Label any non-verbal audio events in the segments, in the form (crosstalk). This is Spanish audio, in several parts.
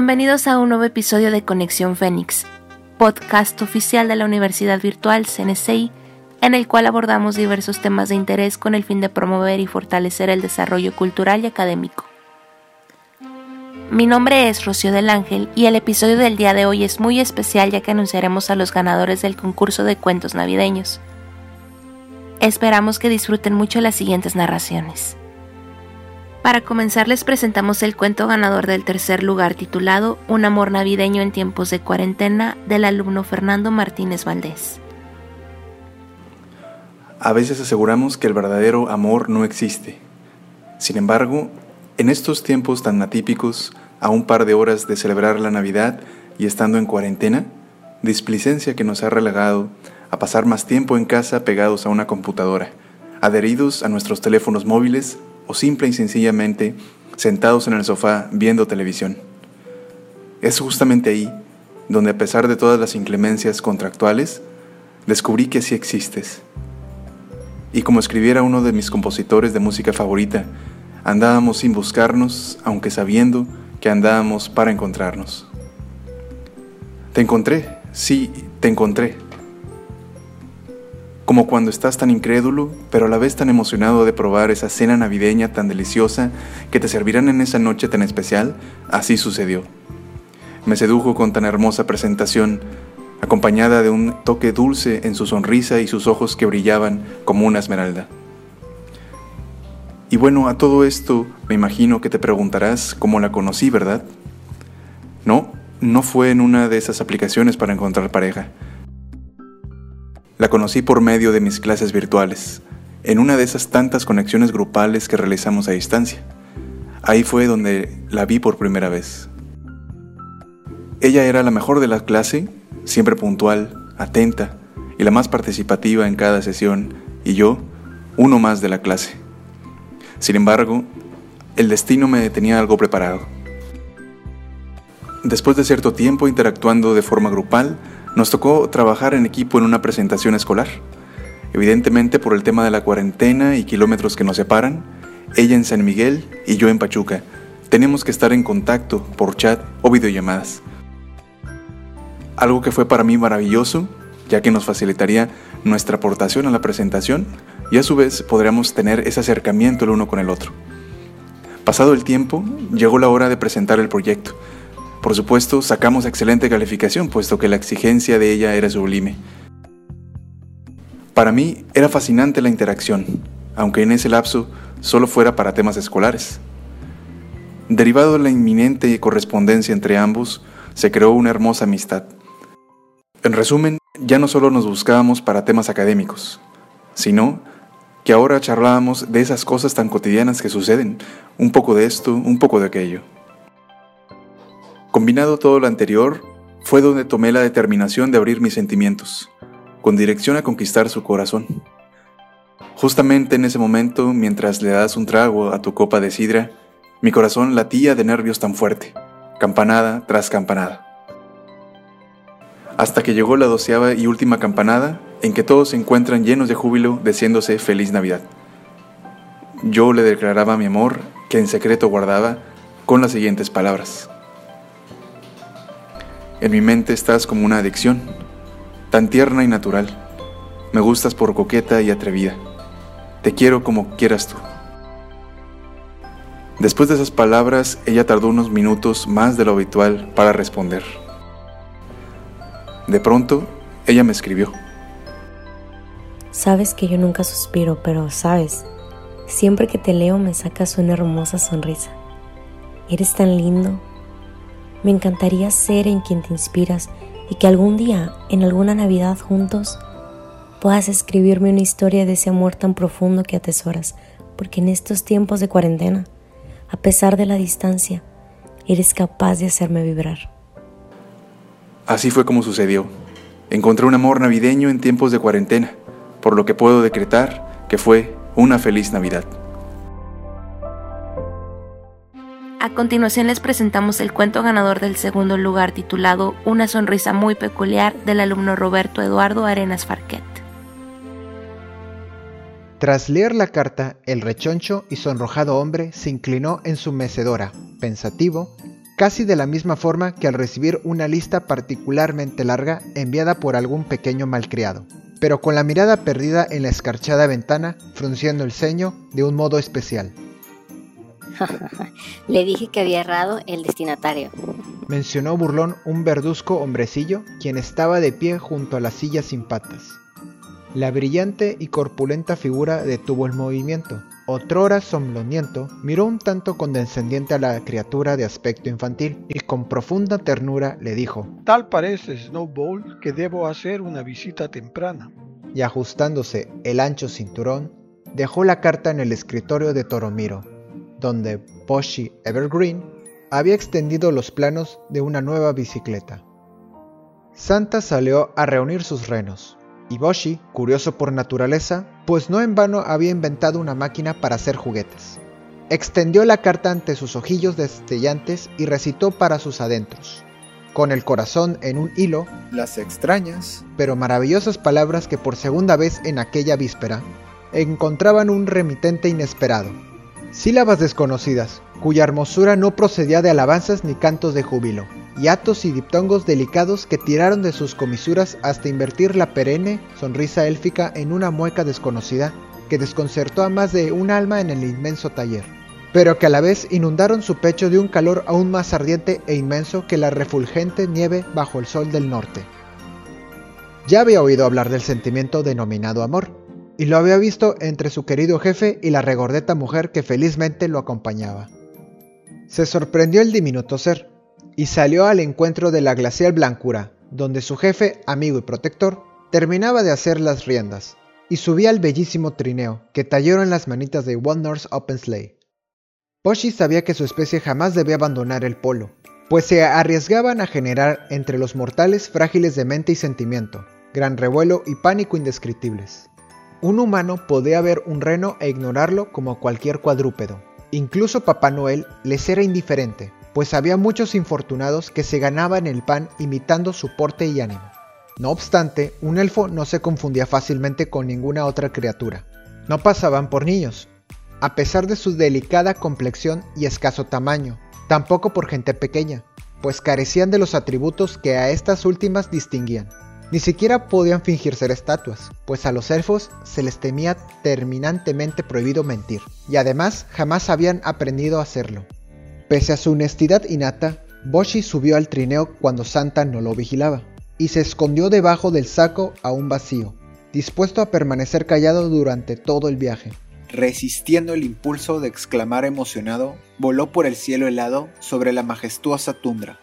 Bienvenidos a un nuevo episodio de Conexión Fénix, podcast oficial de la Universidad Virtual CNCI, en el cual abordamos diversos temas de interés con el fin de promover y fortalecer el desarrollo cultural y académico. Mi nombre es Rocío del Ángel y el episodio del día de hoy es muy especial ya que anunciaremos a los ganadores del concurso de cuentos navideños. Esperamos que disfruten mucho las siguientes narraciones. Para comenzar les presentamos el cuento ganador del tercer lugar titulado Un amor navideño en tiempos de cuarentena del alumno Fernando Martínez Valdés. A veces aseguramos que el verdadero amor no existe. Sin embargo, en estos tiempos tan atípicos, a un par de horas de celebrar la Navidad y estando en cuarentena, displicencia que nos ha relegado a pasar más tiempo en casa pegados a una computadora, adheridos a nuestros teléfonos móviles o simple y sencillamente sentados en el sofá viendo televisión. Es justamente ahí donde a pesar de todas las inclemencias contractuales, descubrí que sí existes. Y como escribiera uno de mis compositores de música favorita, andábamos sin buscarnos, aunque sabiendo que andábamos para encontrarnos. Te encontré, sí, te encontré como cuando estás tan incrédulo, pero a la vez tan emocionado de probar esa cena navideña tan deliciosa que te servirán en esa noche tan especial, así sucedió. Me sedujo con tan hermosa presentación, acompañada de un toque dulce en su sonrisa y sus ojos que brillaban como una esmeralda. Y bueno, a todo esto me imagino que te preguntarás cómo la conocí, ¿verdad? No, no fue en una de esas aplicaciones para encontrar pareja la conocí por medio de mis clases virtuales, en una de esas tantas conexiones grupales que realizamos a distancia. Ahí fue donde la vi por primera vez. Ella era la mejor de la clase, siempre puntual, atenta y la más participativa en cada sesión, y yo, uno más de la clase. Sin embargo, el destino me tenía algo preparado. Después de cierto tiempo interactuando de forma grupal, nos tocó trabajar en equipo en una presentación escolar. Evidentemente por el tema de la cuarentena y kilómetros que nos separan, ella en San Miguel y yo en Pachuca, tenemos que estar en contacto por chat o videollamadas. Algo que fue para mí maravilloso, ya que nos facilitaría nuestra aportación a la presentación y a su vez podríamos tener ese acercamiento el uno con el otro. Pasado el tiempo, llegó la hora de presentar el proyecto por supuesto, sacamos excelente calificación, puesto que la exigencia de ella era sublime. Para mí era fascinante la interacción, aunque en ese lapso solo fuera para temas escolares. Derivado de la inminente correspondencia entre ambos, se creó una hermosa amistad. En resumen, ya no solo nos buscábamos para temas académicos, sino que ahora charlábamos de esas cosas tan cotidianas que suceden, un poco de esto, un poco de aquello. Combinado todo lo anterior, fue donde tomé la determinación de abrir mis sentimientos, con dirección a conquistar su corazón. Justamente en ese momento, mientras le das un trago a tu copa de sidra, mi corazón latía de nervios tan fuerte, campanada tras campanada. Hasta que llegó la doceava y última campanada, en que todos se encuentran llenos de júbilo, diciéndose feliz Navidad. Yo le declaraba mi amor, que en secreto guardaba, con las siguientes palabras. En mi mente estás como una adicción, tan tierna y natural. Me gustas por coqueta y atrevida. Te quiero como quieras tú. Después de esas palabras, ella tardó unos minutos más de lo habitual para responder. De pronto, ella me escribió. Sabes que yo nunca suspiro, pero sabes, siempre que te leo me sacas una hermosa sonrisa. Eres tan lindo, me encantaría ser en quien te inspiras y que algún día, en alguna Navidad juntos, puedas escribirme una historia de ese amor tan profundo que atesoras, porque en estos tiempos de cuarentena, a pesar de la distancia, eres capaz de hacerme vibrar. Así fue como sucedió. Encontré un amor navideño en tiempos de cuarentena, por lo que puedo decretar que fue una feliz Navidad. A continuación les presentamos el cuento ganador del segundo lugar titulado Una sonrisa muy peculiar del alumno Roberto Eduardo Arenas Farquet. Tras leer la carta, el rechoncho y sonrojado hombre se inclinó en su mecedora, pensativo, casi de la misma forma que al recibir una lista particularmente larga enviada por algún pequeño malcriado, pero con la mirada perdida en la escarchada ventana, frunciendo el ceño de un modo especial. (laughs) Le dije que había errado el destinatario. Mencionó burlón un verduzco hombrecillo, quien estaba de pie junto a la silla sin patas. La brillante y corpulenta figura detuvo el movimiento. Otrora somnoliento, miró un tanto condescendiente a la criatura de aspecto infantil y con profunda ternura le dijo: Tal parece, Snowball, que debo hacer una visita temprana. Y ajustándose el ancho cinturón, dejó la carta en el escritorio de Toromiro, donde Poshi Evergreen había extendido los planos de una nueva bicicleta. Santa salió a reunir sus renos, y Boshi, curioso por naturaleza, pues no en vano había inventado una máquina para hacer juguetes. Extendió la carta ante sus ojillos destellantes y recitó para sus adentros, con el corazón en un hilo, las extrañas, pero maravillosas palabras que por segunda vez en aquella víspera encontraban un remitente inesperado. Sílabas desconocidas, cuya hermosura no procedía de alabanzas ni cantos de júbilo, hiatos y diptongos delicados que tiraron de sus comisuras hasta invertir la perenne sonrisa élfica en una mueca desconocida que desconcertó a más de un alma en el inmenso taller, pero que a la vez inundaron su pecho de un calor aún más ardiente e inmenso que la refulgente nieve bajo el sol del norte. Ya había oído hablar del sentimiento denominado amor, y lo había visto entre su querido jefe y la regordeta mujer que felizmente lo acompañaba. Se sorprendió el diminuto ser, y salió al encuentro de la glacial blancura, donde su jefe, amigo y protector, terminaba de hacer las riendas, y subía al bellísimo trineo que tallaron las manitas de One North Open Sleigh. Poshi sabía que su especie jamás debía abandonar el polo, pues se arriesgaban a generar entre los mortales frágiles de mente y sentimiento, gran revuelo y pánico indescriptibles. Un humano podía ver un reno e ignorarlo como cualquier cuadrúpedo. Incluso Papá Noel les era indiferente, pues había muchos infortunados que se ganaban el pan imitando su porte y ánimo. No obstante, un elfo no se confundía fácilmente con ninguna otra criatura. No pasaban por niños, a pesar de su delicada complexión y escaso tamaño, tampoco por gente pequeña, pues carecían de los atributos que a estas últimas distinguían. Ni siquiera podían fingir ser estatuas, pues a los elfos se les temía terminantemente prohibido mentir, y además jamás habían aprendido a hacerlo. Pese a su honestidad innata, Boshi subió al trineo cuando Santa no lo vigilaba, y se escondió debajo del saco aún vacío, dispuesto a permanecer callado durante todo el viaje. Resistiendo el impulso de exclamar emocionado, voló por el cielo helado sobre la majestuosa tundra,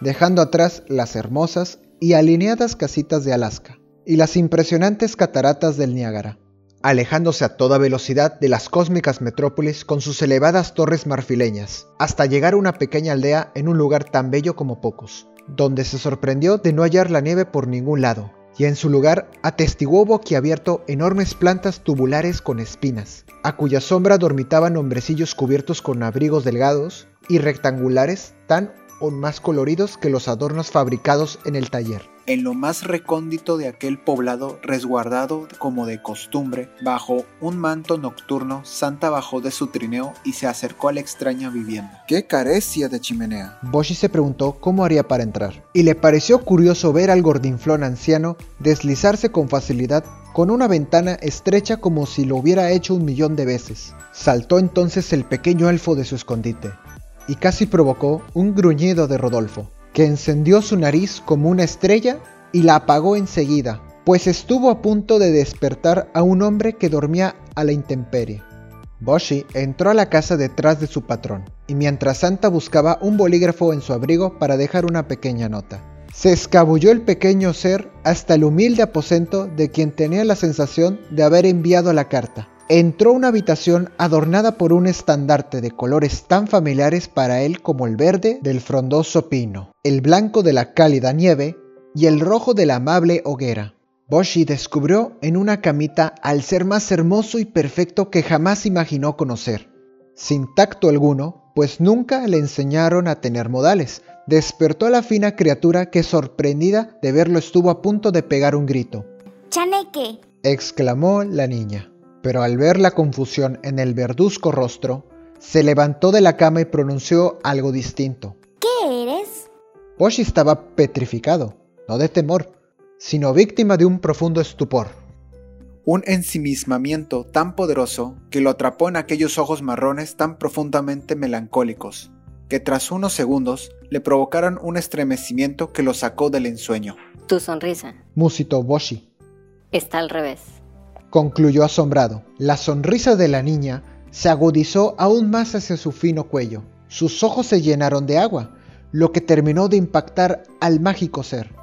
dejando atrás las hermosas y alineadas casitas de Alaska y las impresionantes cataratas del Niágara alejándose a toda velocidad de las cósmicas metrópolis con sus elevadas torres marfileñas, hasta llegar a una pequeña aldea en un lugar tan bello como pocos, donde se sorprendió de no hallar la nieve por ningún lado, y en su lugar atestiguó boquiabierto enormes plantas tubulares con espinas, a cuya sombra dormitaban hombrecillos cubiertos con abrigos delgados y rectangulares tan más coloridos que los adornos fabricados en el taller en lo más recóndito de aquel poblado resguardado como de costumbre, bajo un manto nocturno, Santa bajó de su trineo y se acercó a la extraña vivienda. ¡Qué carecia de chimenea! Boshi se preguntó cómo haría para entrar, y le pareció curioso ver al gordinflón anciano deslizarse con facilidad con una ventana estrecha como si lo hubiera hecho un millón de veces. Saltó entonces el pequeño elfo de su escondite, y casi provocó un gruñido de Rodolfo que encendió su nariz como una estrella y la apagó enseguida, pues estuvo a punto de despertar a un hombre que dormía a la intemperie. Boshi entró a la casa detrás de su patrón, y mientras Santa buscaba un bolígrafo en su abrigo para dejar una pequeña nota, se escabulló el pequeño ser hasta el humilde aposento de quien tenía la sensación de haber enviado la carta entró a una habitación adornada por un estandarte de colores tan familiares para él como el verde del frondoso pino, el blanco de la cálida nieve y el rojo de la amable hoguera. Boshi descubrió en una camita al ser más hermoso y perfecto que jamás imaginó conocer. Sin tacto alguno, pues nunca le enseñaron a tener modales, despertó a la fina criatura que sorprendida de verlo estuvo a punto de pegar un grito. ¡Chaneque! exclamó la niña pero al ver la confusión en el verduzco rostro, se levantó de la cama y pronunció algo distinto. ¿Qué eres? Poshi estaba petrificado, no de temor, sino víctima de un profundo estupor. Un ensimismamiento tan poderoso que lo atrapó en aquellos ojos marrones tan profundamente melancólicos, que tras unos segundos le provocaron un estremecimiento que lo sacó del ensueño. Tu sonrisa Musitó Boshi. está al revés. Concluyó asombrado. La sonrisa de la niña se agudizó aún más hacia su fino cuello. Sus ojos se llenaron de agua, lo que terminó de impactar al mágico ser.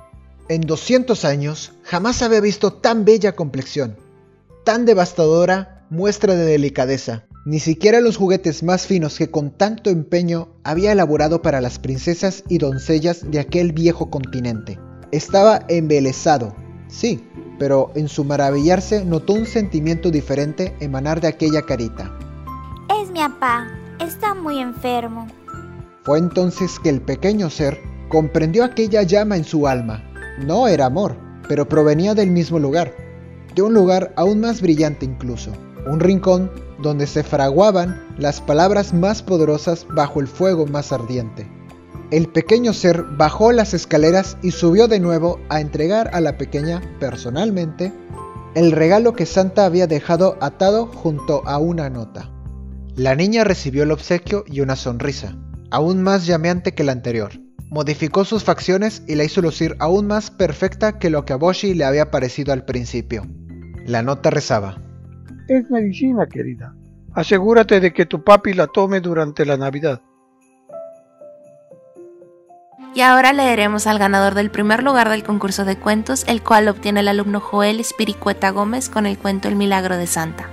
En 200 años jamás había visto tan bella complexión, tan devastadora muestra de delicadeza. Ni siquiera los juguetes más finos que con tanto empeño había elaborado para las princesas y doncellas de aquel viejo continente. Estaba embelesado, sí, pero en su maravillarse notó un sentimiento diferente emanar de aquella carita. Es mi papá. Está muy enfermo. Fue entonces que el pequeño ser comprendió aquella llama en su alma. No era amor, pero provenía del mismo lugar, de un lugar aún más brillante incluso, un rincón donde se fraguaban las palabras más poderosas bajo el fuego más ardiente. El pequeño ser bajó las escaleras y subió de nuevo a entregar a la pequeña, personalmente, el regalo que Santa había dejado atado junto a una nota. La niña recibió el obsequio y una sonrisa, aún más llameante que la anterior. Modificó sus facciones y la hizo lucir aún más perfecta que lo que a Boshi le había parecido al principio. La nota rezaba. Es medicina, querida. Asegúrate de que tu papi la tome durante la Navidad. Y ahora leeremos al ganador del primer lugar del concurso de cuentos, el cual obtiene el alumno Joel Espiricueta Gómez con el cuento El Milagro de Santa.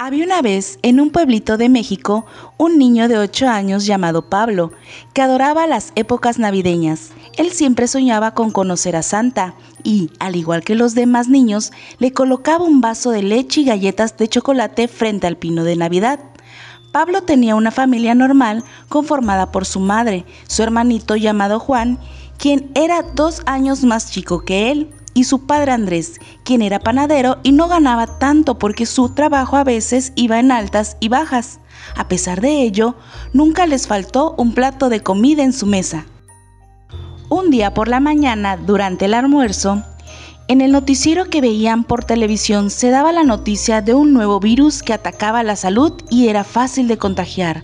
Había una vez, en un pueblito de México, un niño de 8 años llamado Pablo, que adoraba las épocas navideñas. Él siempre soñaba con conocer a Santa y, al igual que los demás niños, le colocaba un vaso de leche y galletas de chocolate frente al pino de Navidad. Pablo tenía una familia normal conformada por su madre, su hermanito llamado Juan, quien era dos años más chico que él, y su padre Andrés, quien era panadero y no ganaba tanto porque su trabajo a veces iba en altas y bajas. A pesar de ello, nunca les faltó un plato de comida en su mesa. Un día por la mañana, durante el almuerzo, en el noticiero que veían por televisión se daba la noticia de un nuevo virus que atacaba la salud y era fácil de contagiar.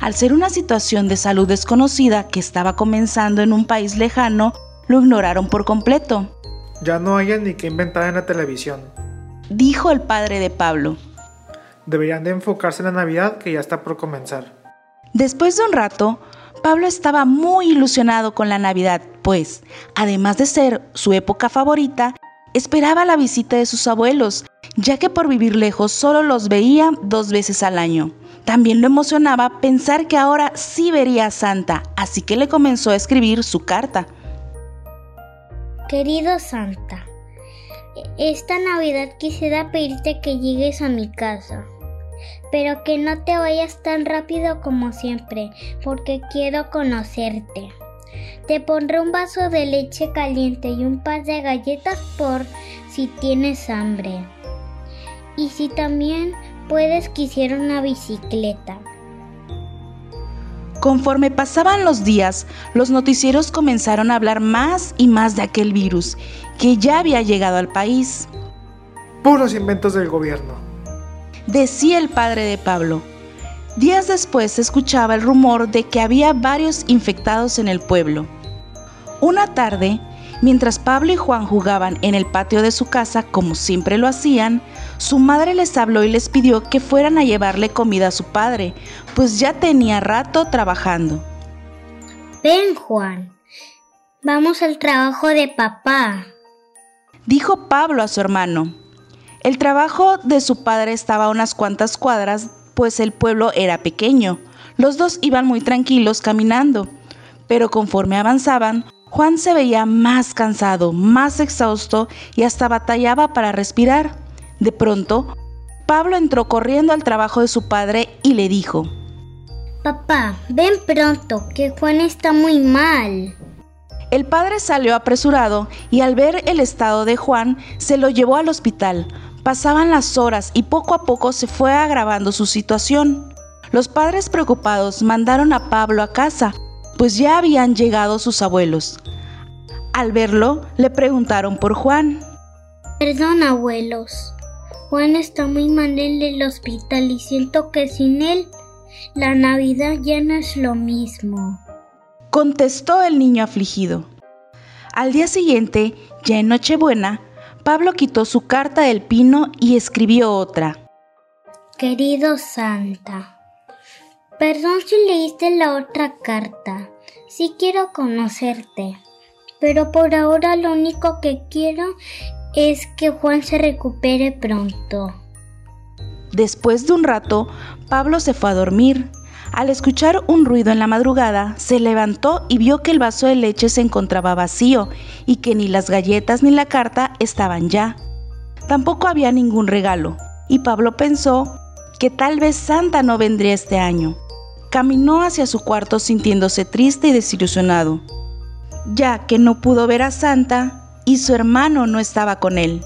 Al ser una situación de salud desconocida que estaba comenzando en un país lejano, lo ignoraron por completo. Ya no haya ni que inventar en la televisión. Dijo el padre de Pablo. Deberían de enfocarse en la Navidad que ya está por comenzar. Después de un rato, Pablo estaba muy ilusionado con la Navidad, pues, además de ser su época favorita, esperaba la visita de sus abuelos, ya que por vivir lejos solo los veía dos veces al año. También lo emocionaba pensar que ahora sí vería a Santa, así que le comenzó a escribir su carta. Querido Santa, esta Navidad quisiera pedirte que llegues a mi casa, pero que no te vayas tan rápido como siempre, porque quiero conocerte. Te pondré un vaso de leche caliente y un par de galletas por si tienes hambre. Y si también puedes quisiera una bicicleta. Conforme pasaban los días, los noticieros comenzaron a hablar más y más de aquel virus que ya había llegado al país. Puros inventos del gobierno. Decía el padre de Pablo. Días después se escuchaba el rumor de que había varios infectados en el pueblo. Una tarde, mientras Pablo y Juan jugaban en el patio de su casa como siempre lo hacían, su madre les habló y les pidió que fueran a llevarle comida a su padre, pues ya tenía rato trabajando. Ven, Juan. Vamos al trabajo de papá. Dijo Pablo a su hermano. El trabajo de su padre estaba a unas cuantas cuadras, pues el pueblo era pequeño. Los dos iban muy tranquilos caminando, pero conforme avanzaban, Juan se veía más cansado, más exhausto y hasta batallaba para respirar. De pronto, Pablo entró corriendo al trabajo de su padre y le dijo, Papá, ven pronto, que Juan está muy mal. El padre salió apresurado y al ver el estado de Juan se lo llevó al hospital. Pasaban las horas y poco a poco se fue agravando su situación. Los padres preocupados mandaron a Pablo a casa, pues ya habían llegado sus abuelos. Al verlo, le preguntaron por Juan. Perdón, abuelos. Juan está muy mal en el hospital y siento que sin él la Navidad ya no es lo mismo. Contestó el niño afligido. Al día siguiente, ya en Nochebuena, Pablo quitó su carta del pino y escribió otra. Querido Santa, perdón si leíste la otra carta. Sí quiero conocerte, pero por ahora lo único que quiero es que Juan se recupere pronto. Después de un rato, Pablo se fue a dormir. Al escuchar un ruido en la madrugada, se levantó y vio que el vaso de leche se encontraba vacío y que ni las galletas ni la carta estaban ya. Tampoco había ningún regalo, y Pablo pensó que tal vez Santa no vendría este año. Caminó hacia su cuarto sintiéndose triste y desilusionado, ya que no pudo ver a Santa y su hermano no estaba con él.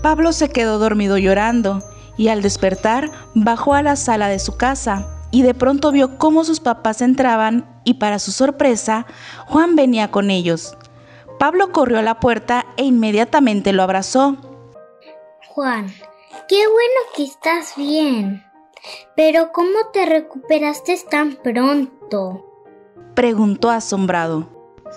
Pablo se quedó dormido llorando y al despertar bajó a la sala de su casa y de pronto vio cómo sus papás entraban y para su sorpresa Juan venía con ellos. Pablo corrió a la puerta e inmediatamente lo abrazó. Juan, qué bueno que estás bien. Pero ¿cómo te recuperaste tan pronto? Preguntó asombrado.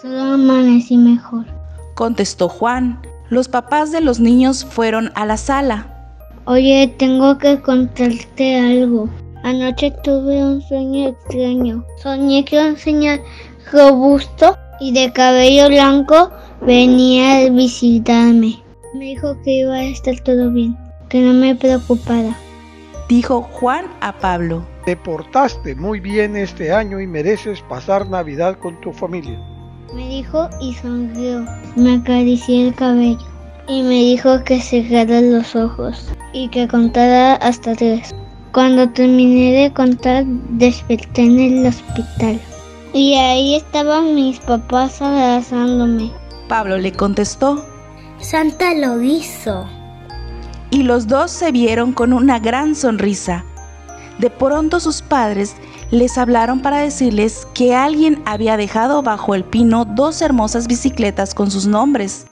Solo amanecí mejor. Contestó Juan. Los papás de los niños fueron a la sala. Oye, tengo que contarte algo. Anoche tuve un sueño extraño. Soñé que un señor robusto y de cabello blanco venía a visitarme. Me dijo que iba a estar todo bien, que no me preocupara. Dijo Juan a Pablo. Te portaste muy bien este año y mereces pasar Navidad con tu familia. Me dijo y sonrió. Me acaricié el cabello y me dijo que cerrara los ojos y que contara hasta tres. Cuando terminé de contar, desperté en el hospital. Y ahí estaban mis papás abrazándome. Pablo le contestó. Santa lo hizo. Y los dos se vieron con una gran sonrisa. De pronto sus padres les hablaron para decirles que alguien había dejado bajo el pino dos hermosas bicicletas con sus nombres.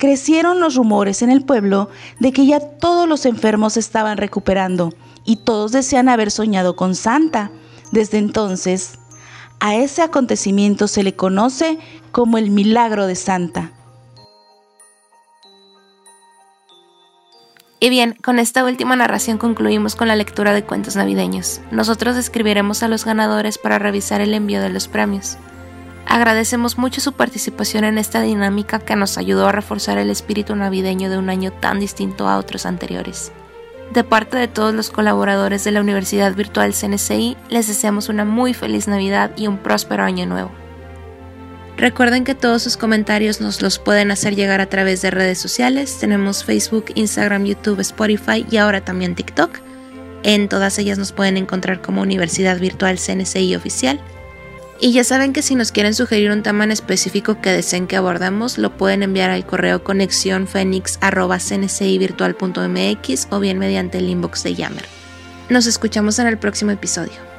Crecieron los rumores en el pueblo de que ya todos los enfermos estaban recuperando y todos desean haber soñado con Santa. Desde entonces, a ese acontecimiento se le conoce como el milagro de Santa. Y bien, con esta última narración concluimos con la lectura de cuentos navideños. Nosotros escribiremos a los ganadores para revisar el envío de los premios. Agradecemos mucho su participación en esta dinámica que nos ayudó a reforzar el espíritu navideño de un año tan distinto a otros anteriores. De parte de todos los colaboradores de la Universidad Virtual CNCI, les deseamos una muy feliz Navidad y un próspero año nuevo. Recuerden que todos sus comentarios nos los pueden hacer llegar a través de redes sociales. Tenemos Facebook, Instagram, YouTube, Spotify y ahora también TikTok. En todas ellas nos pueden encontrar como Universidad Virtual CNCI Oficial. Y ya saben que si nos quieren sugerir un tema en específico que deseen que abordamos, lo pueden enviar al correo conexiónfenix.cncivirtual.mx o bien mediante el inbox de Yammer. Nos escuchamos en el próximo episodio.